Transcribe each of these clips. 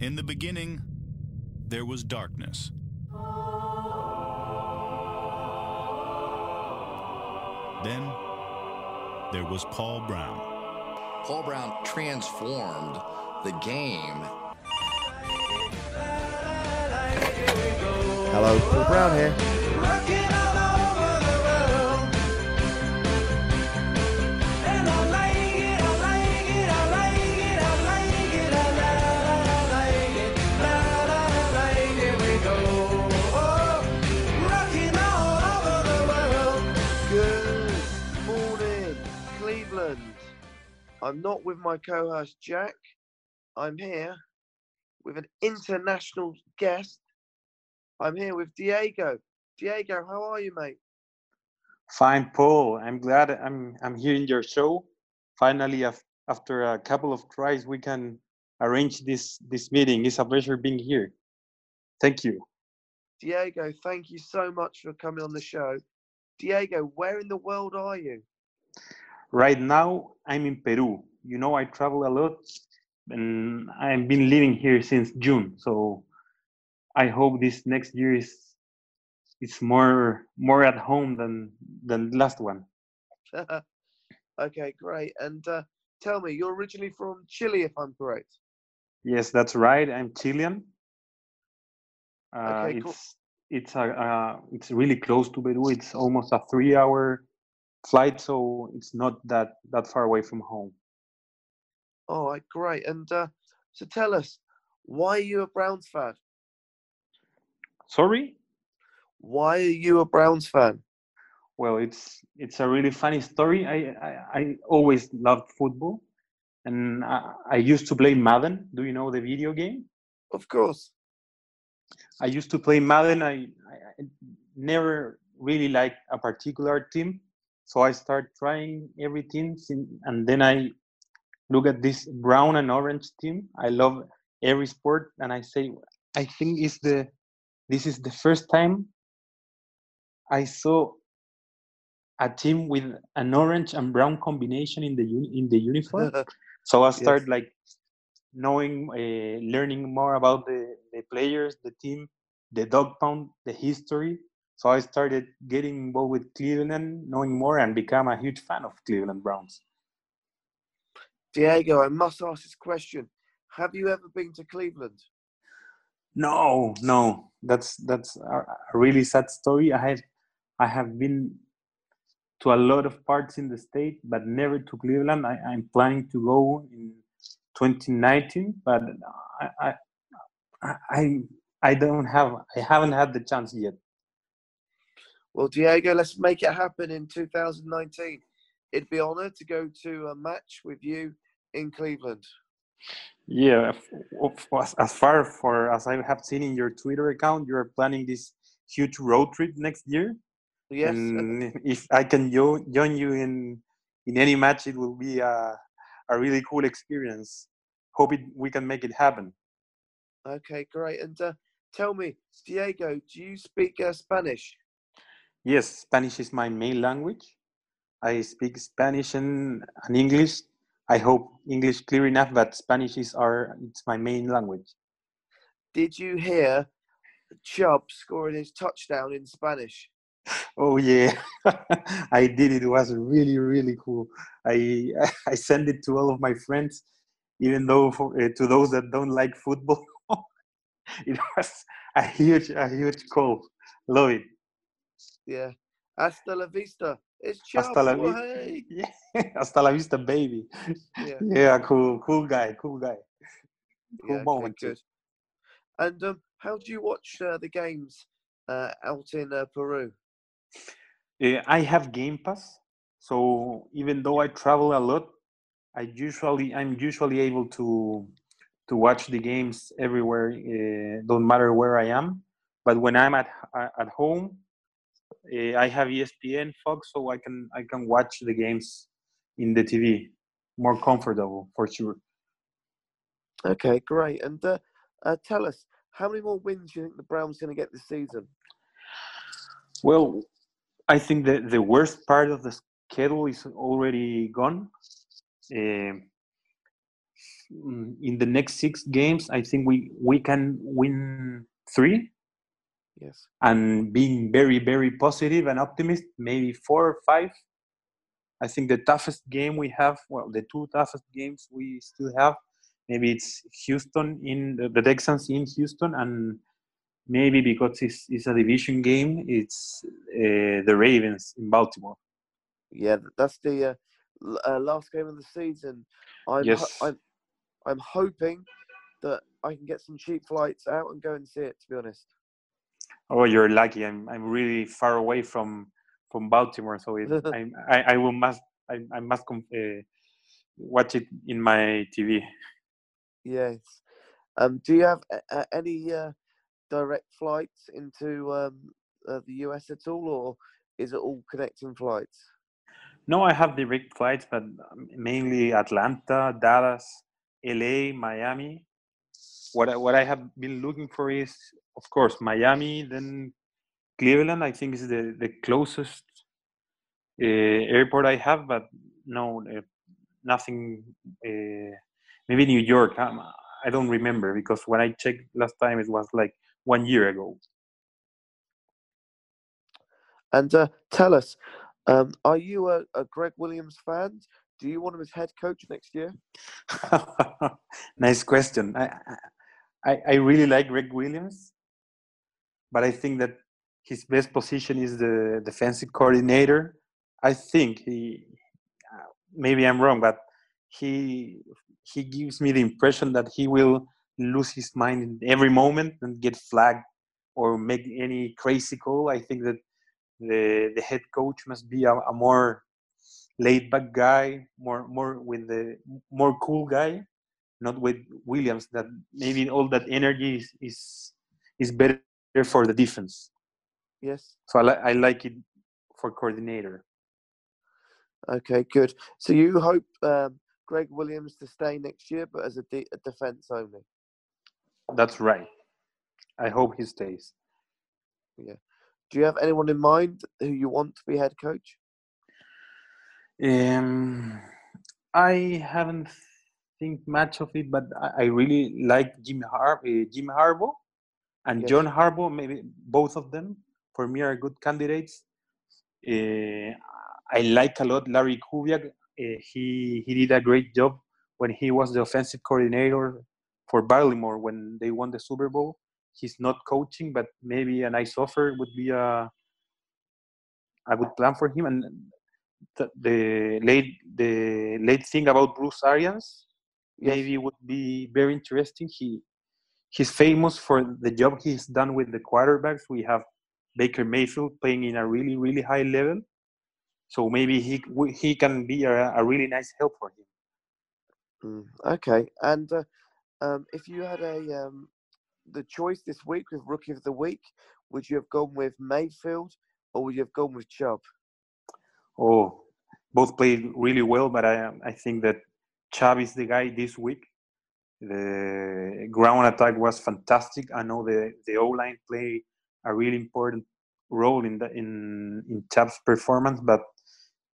In the beginning, there was darkness. Then, there was Paul Brown. Paul Brown transformed the game. Hello, Paul Brown here. I'm not with my co host Jack. I'm here with an international guest. I'm here with Diego. Diego, how are you, mate? Fine, Paul. I'm glad I'm I'm here in your show. Finally, after a couple of tries, we can arrange this this meeting. It's a pleasure being here. Thank you. Diego, thank you so much for coming on the show. Diego, where in the world are you? Right now, I'm in Peru. You know, I travel a lot, and I've been living here since June. So I hope this next year is is more more at home than than last one. okay, great. And uh, tell me, you're originally from Chile, if I'm correct. Yes, that's right. I'm Chilean. Uh, Okay, cool. it's it's a uh, it's really close to Peru. It's almost a three-hour flight, so it's not that that far away from home. All right, great. And uh, so tell us, why are you a Browns fan? Sorry. Why are you a Browns fan? Well, it's it's a really funny story. I I, I always loved football, and I, I used to play Madden. Do you know the video game? Of course. I used to play Madden. I, I, I never really liked a particular team, so I start trying everything, and then I look at this brown and orange team. I love every sport, and I say, I think it's the this is the first time I saw a team with an orange and brown combination in the in the uniform. So I Yes. start like knowing, uh, learning more about the, the players, the team, the dog pound, the history. So I started getting involved with Cleveland, knowing more, and become a huge fan of Cleveland Browns. Diego, I must ask this question. Have you ever been to Cleveland? No, no, that's that's a, really sad story. I have I have been to a lot of parts in the state, but never to Cleveland. I, I'm planning to go in 2019, but I I- I I don't have I haven't had the chance yet. Well, Diego, let's make it happen in 2019. It'd be honored to go to a match with you in Cleveland. Yeah, as, as far for as I have seen in your Twitter account, you are planning this huge road trip next year. Yes. And if I can join you in in any match, it will be a a really cool experience. Hope it, we can make it happen. Okay, great. And uh, tell me, Diego, do you speak uh, Spanish? Yes, Spanish is my main language. I speak Spanish and, and English. I hope English clear enough, but Spanish is our it's my main language. Did you hear Chubb scoring his touchdown in Spanish? Oh yeah, I did. It was really really cool. I I sent it to all of my friends, even though for, uh, to those that don't like football, it was a huge a huge call. Love it. Yeah. Hasta la vista. It's Chubb. Hasta la vista. Yeah. Hasta la vista, baby. Yeah. Yeah, cool, cool guy, cool guy. Cool Yeah, moment. good. And um, how do you watch uh, the games uh, out in uh, Peru? Uh, I have Game Pass, so even though I travel a lot, I usually I'm usually able to to watch the games everywhere. Uh, don't matter where I am. But when I'm at at home, uh, I have ESPN, Fox, so I can I can watch the games in the TV. More comfortable for sure. Okay, great. And uh, uh, tell us, how many more wins do you think the Browns going to get this season? Well, I think the the worst part of the schedule is already gone. Mm, in the next six games, I think we we can win three, Yes. and being very very positive and optimist, maybe four or five. I think the toughest game we have, well, the two toughest games we still have, maybe it's Houston in the, the Texans in Houston, and maybe because it's, it's a division game, it's uh, the Ravens in Baltimore. Yeah, that's the uh, uh, last game of the season. I'm, Yes. I'm, I'm hoping that I can get some cheap flights out and go and see it. To be honest. Oh, you're lucky. I'm I'm really far away from from Baltimore, so it, I, I I will must I, I must com- uh, watch it in my TV. Yes. Um, do you have any uh, direct flights into um, uh, the US at all, or is it all connecting flights? No, I have direct flights, but um, mainly Atlanta, Dallas, LA, Miami. What I, what I have been looking for is, of course, Miami, then Cleveland. I think is the the closest uh, airport I have, but no, uh, nothing. Uh, maybe New York. Um, I don't remember because when I checked last time, it was like one year ago. And uh, tell us, um, are you a, a Gregg Williams fan? Do you want him as head coach next year? nice question. I, I I really like Gregg Williams, but I think that his best position is the defensive coordinator. I think he uh, maybe I'm wrong, but he he gives me the impression that he will lose his mind in every moment and get flagged or make any crazy call. I think that the the head coach must be a, a more laid back guy, more more with the more cool guy, not with Williams. That maybe all that energy is is, is better for the defense. Yes. So I, li- I like it for coordinator. Okay, good. So you hope um, Gregg Williams to stay next year, but as a, de- a defense only. That's right. I hope he stays. Yeah. Do you have anyone in mind who you want to be head coach? Um, I haven't think much of it, but I, I really like Jim Har uh, Jim Harbaugh and Yes. John Harbaugh. Maybe both of them for me are good candidates. Uh, I like a lot Larry Kubiak. Uh, he he did a great job when he was the offensive coordinator for Baltimore when they won the Super Bowl. He's not coaching, but maybe a nice offer would be a a good plan for him. And the, the late the late thing about Bruce Arians Yes. maybe would be very interesting. He he's famous for the job he's done with the quarterbacks. We have Baker Mayfield playing in a really really high level, so maybe he he can be a, a really nice help for him. Mm, okay. And uh, um, if you had a um, the choice this week with Rookie of the Week, would you have gone with Mayfield or would you have gone with Chubb? Oh, both played really well, but I I think that Chubb is the guy this week. The ground attack was fantastic. I know the the O line played a really important role in the in in Chubb's performance, but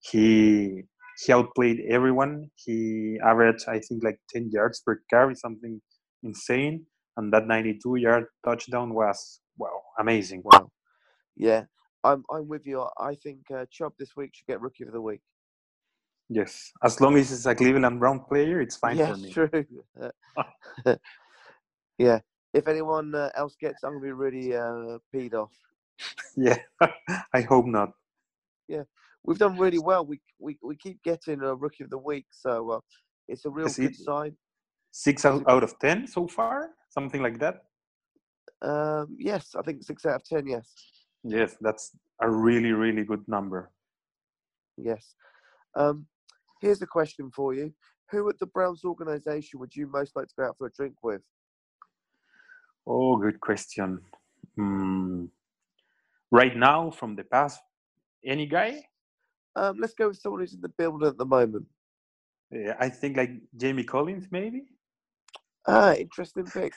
he he outplayed everyone. He averaged I think like 10 yards per carry, something insane, and that 92 yard touchdown was wow amazing. Wow. Yeah, I'm I'm with you. I think uh, Chubb this week should get Rookie of the Week. Yes, as long as it's a Cleveland Brown player, it's fine yeah, for me. true. yeah. If anyone uh, else gets, I'm gonna be really uh, peed off. Yeah, I hope not. Yeah, we've done really well. We we, we keep getting a Rookie of the Week, so uh, it's a real Yes, good sign. Six out, out of ten so far, something like that. Um, yes, I think six out of ten. Yes, Yes, that's a really, really good number. yes. Um, here's a question for you: Who at the Browns organization would you most like to go out for a drink with? Oh, good question. Hmm. Right now, from the past, any guy? Um, let's go with someone who's in the building at the moment. Yeah, I think like Jamie Collins, maybe. Ah, interesting pick.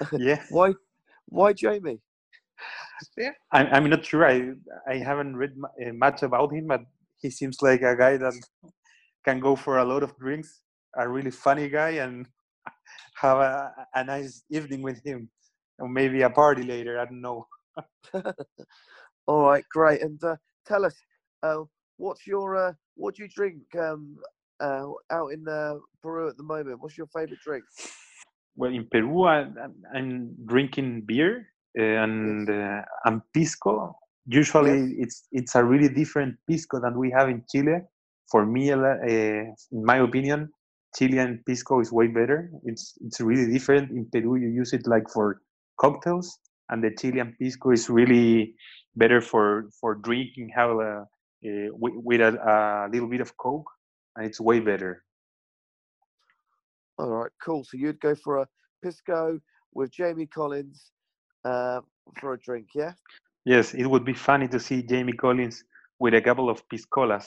Yeah, Why? Why Jamie? yeah. I'm, I'm not sure. I I haven't read uh, much about him, but he seems like a guy that can go for a lot of drinks. A really funny guy, and have a, a nice evening with him, or maybe a party later. I don't know. All right, great. And uh, tell us, uh, what's your uh, what do you drink um, uh, out in uh, Peru at the moment? What's your favorite drink? Well, in Peru, I, I'm- I'm drinking beer uh, and uh, and pisco. Usually, it's it's a really different pisco than we have in Chile. For me, uh, in my opinion, Chilean pisco is way better. It's it's really different. In Peru, you use it like for cocktails, and the Chilean pisco is really better for for drinking. Have a uh, with, with a, a little bit of coke, and it's way better. All right, cool. So you'd go for a pisco with Jamie Collins uh, for a drink, yeah? Yes, it would be funny to see Jamie Collins with a couple of piscolas.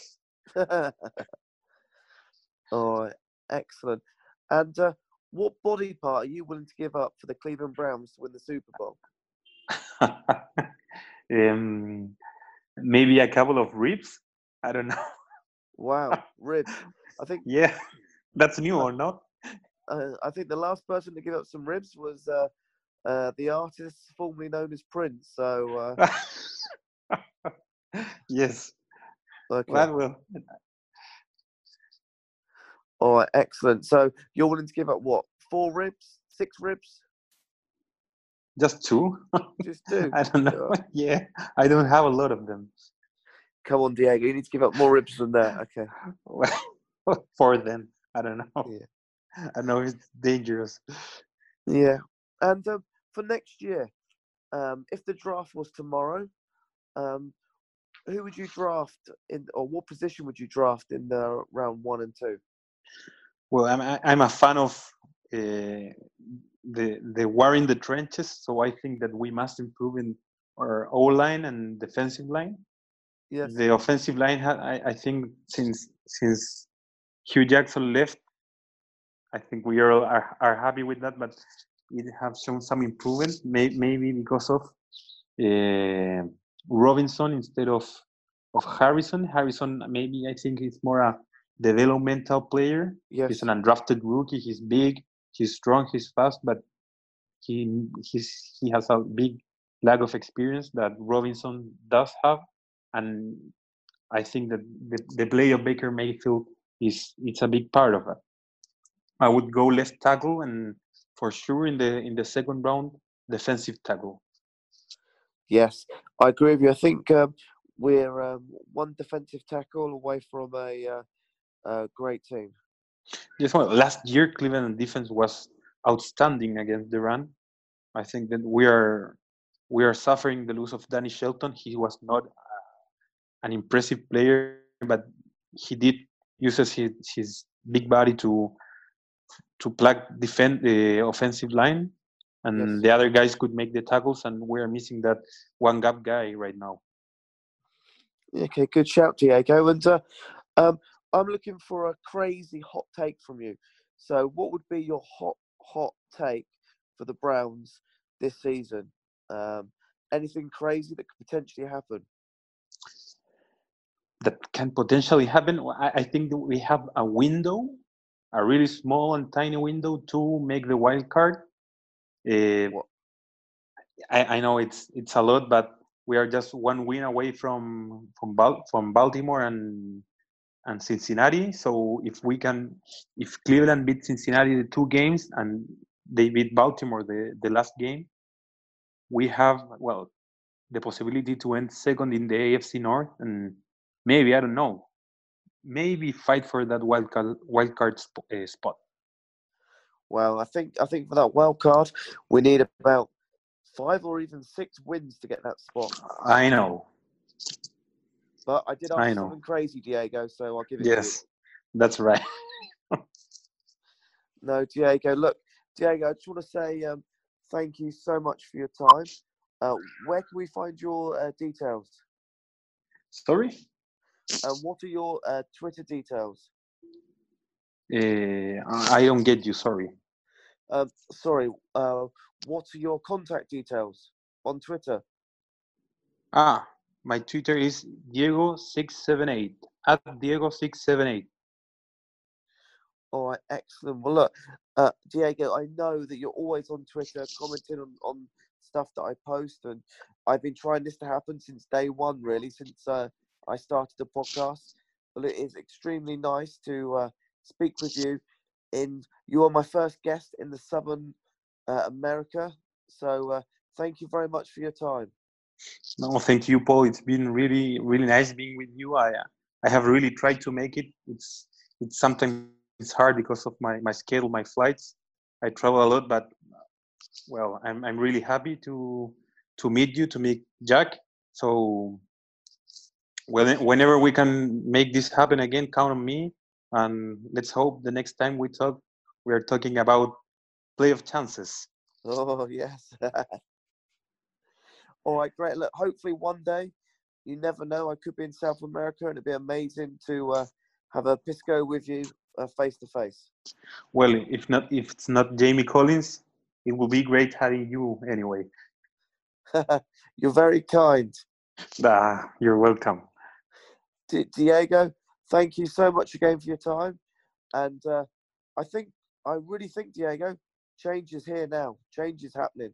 All right, excellent. And uh, what body part are you willing to give up for the Cleveland Browns to win the Super Bowl? um, maybe a couple of ribs. I don't know. Wow, ribs. I think Yeah, that's new or not? uh, I think the last person to give up some ribs was uh, uh, the artist formerly known as Prince. So uh, yes, okay, that will. all right, excellent. So you're willing to give up what? Four ribs? Six ribs? Just two. Just two. I don't know. Yeah, I don't have a lot of them. Come on, Diego. You need to give up more ribs than that. Okay. For them, I don't know. Yeah. I know it's dangerous. Yeah. And um, for next year, um, if the draft was tomorrow, um, who would you draft in, or what position would you draft in the round one and two? Well, I'm I'm a fan of uh, the the war in the trenches, so I think that we must improve in our O line and defensive line. Yes. The offensive line, I, I think, since since Hue Jackson left, I think we are are, are happy with that, but it have shown some improvement, may, maybe because of uh, Robinson instead of of Harrison. Harrison, maybe I think he's more a developmental player. yes. He's an undrafted rookie. He's big. He's strong. He's fast, but he he's he has a big lack of experience that Robinson does have, and I think that the, the play of Baker Mayfield is it's a big part of it. I would go left tackle, and for sure in the in the second round, defensive tackle. Yes, I agree with you. I think um, we're um, one defensive tackle away from a, uh, a great team. Yes, well, last year Cleveland defense was outstanding against the run. I think that we are we are suffering the loss of Danny Shelton. He was not uh, an impressive player, but he did uses his, his big body to to plug defend the offensive line, and Yes. the other guys could make the tackles, and we are missing that one gap guy right now. Okay, good shout, Diego. And uh, um, I'm looking for a crazy hot take from you. So, what would be your hot, hot take for the Browns this season? Um, anything crazy that could potentially happen? that can potentially happen. I, I think that we have a window, a really small and tiny window to make the wild card. Uh, I, I know it's it's a lot, but we are just one win away from from Bal- from Baltimore and and Cincinnati. So if we can, if Cleveland beat Cincinnati the two games and they beat Baltimore the the last game, we have well the possibility to end second in the AFC North and maybe I don't know, maybe fight for that wild card wild card sp- uh, spot. Well, I think I think for that wild card, we need about five or even six wins to get that spot. I know. But I did ask I know. something crazy, Diego. So I'll give it to you. Yes, that's right. No, Diego. Look, Diego, I just want to say um, thank you so much for your time. Uh, where can we find your uh, details? Sorry. And what are your uh, Twitter details? Uh, I don't get you. Sorry. Um, sorry, uh, what are your contact details on Twitter? Ah, my Twitter is Diego six seven eight at Diego six seven eight. All right, excellent. Well, look, uh, Diego, I know that you're always on Twitter commenting on, on stuff that I post, and I've been trying this to happen since day one, really, since uh, I started the podcast. But it is extremely nice to uh, speak with you. In you are my first guest in the Southern uh, America, so uh, thank you very much for your time. No, thank you, Paul. It's been really, really nice being with you. I, I have really tried to make it. It's, it's sometimes it's hard because of my my schedule, my flights. I travel a lot, but well, I'm I'm really happy to to meet you, to meet Jack. So when, whenever we can make this happen again, count on me. And let's hope the next time we talk, we are talking about playoff chances. Oh yes. All right, great. Look, hopefully one day, you never know. I could be in South America, and it'd be amazing to uh, have a pisco with you face to face. Well, if not, if it's not Jamie Collins, it will be great having you anyway. you're very kind. Ah, you're welcome. D- Diego, thank you so much again for your time. And uh, I think, I really think, Diego, change is here now. Change is happening.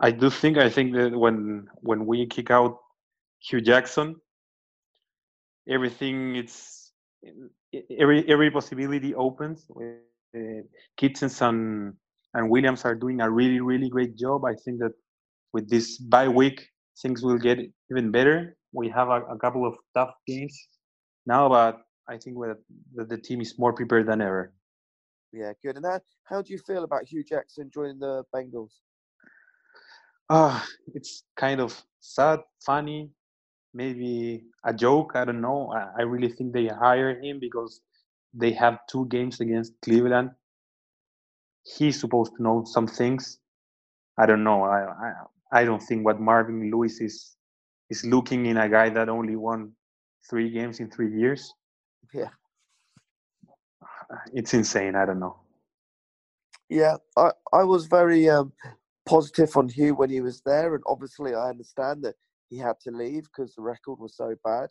I do think. I think that when when we kick out Hue Jackson, everything it's every every possibility opens. Uh, Kitchens and and Williams are doing a really really great job. I think that with this bye week, things will get even better. We have a, a couple of tough games now, but I think that the team is more prepared than ever. Yeah, good. And how, how do you feel about Hue Jackson joining the Bengals? Uh, it's kind of sad, funny, maybe a joke. I don't know. I, I really think they hire him because they have two games against Cleveland. He's supposed to know some things. I don't know. I, I I don't think what Marvin Lewis is is looking in a guy that only won three games in three years. Yeah, it's insane. I don't know. Yeah, I I was very um, positive on Hue when he was there, and obviously I understand that he had to leave because the record was so bad.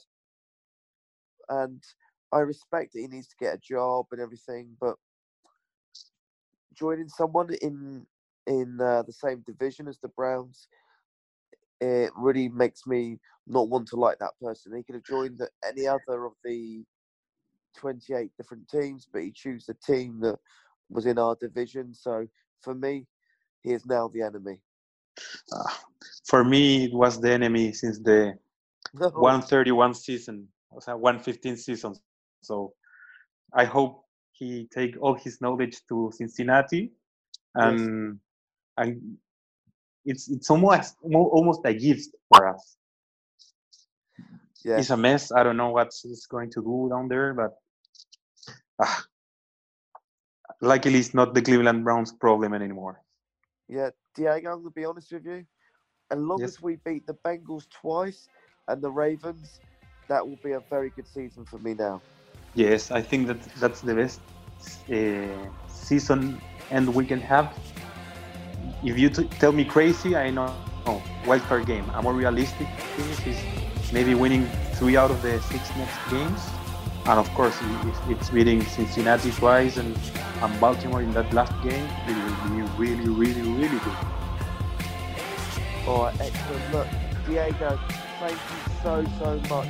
And I respect that he needs to get a job and everything, but joining someone in in uh, the same division as the Browns, it really makes me not want to like that person. He could have joined any other of the 28 different teams, but he chose the team that was in our division. So for me, he is now the enemy. Uh, for me, it was the enemy since the 131 season, or 115 season. So I hope he take all his knowledge to Cincinnati, and yes. and it's it's almost almost a gift for us. Yeah. It's a mess. I don't know what he's going to do down there, but ah, luckily it's not the Cleveland Browns problem anymore. Yeah, Diego, I'm gonna be honest with you. As long yes. as we beat the Bengals twice and the Ravens, that will be a very good season for me now. Yes, I think that that's the best uh, season and we can have. If you t- tell me crazy, I know oh, wildcard game. A more realistic finish is maybe winning three out of the six next games. And of course, if it's beating Cincinnati twice and, and Baltimore in that last game, it will be really, really, really good. All right, excellent. Look, Diego, thank you so, so much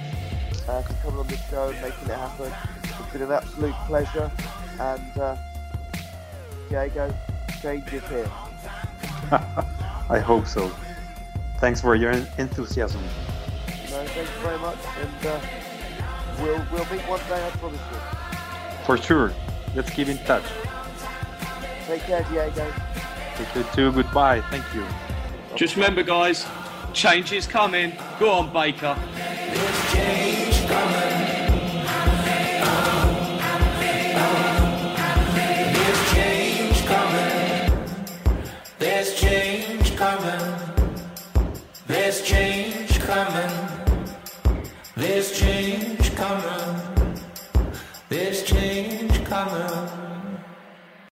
uh, for coming on the show and making it happen. It's been an absolute pleasure. And uh, Diego, change is here. I hope so. Thanks for your enthusiasm. No, thanks very much. And uh, we'll, we'll meet one day, I promise you. For sure. Let's keep in touch. Take care, Diego. Take care too. Goodbye. Thank you. Just remember, guys, change is coming. Go on, Baker.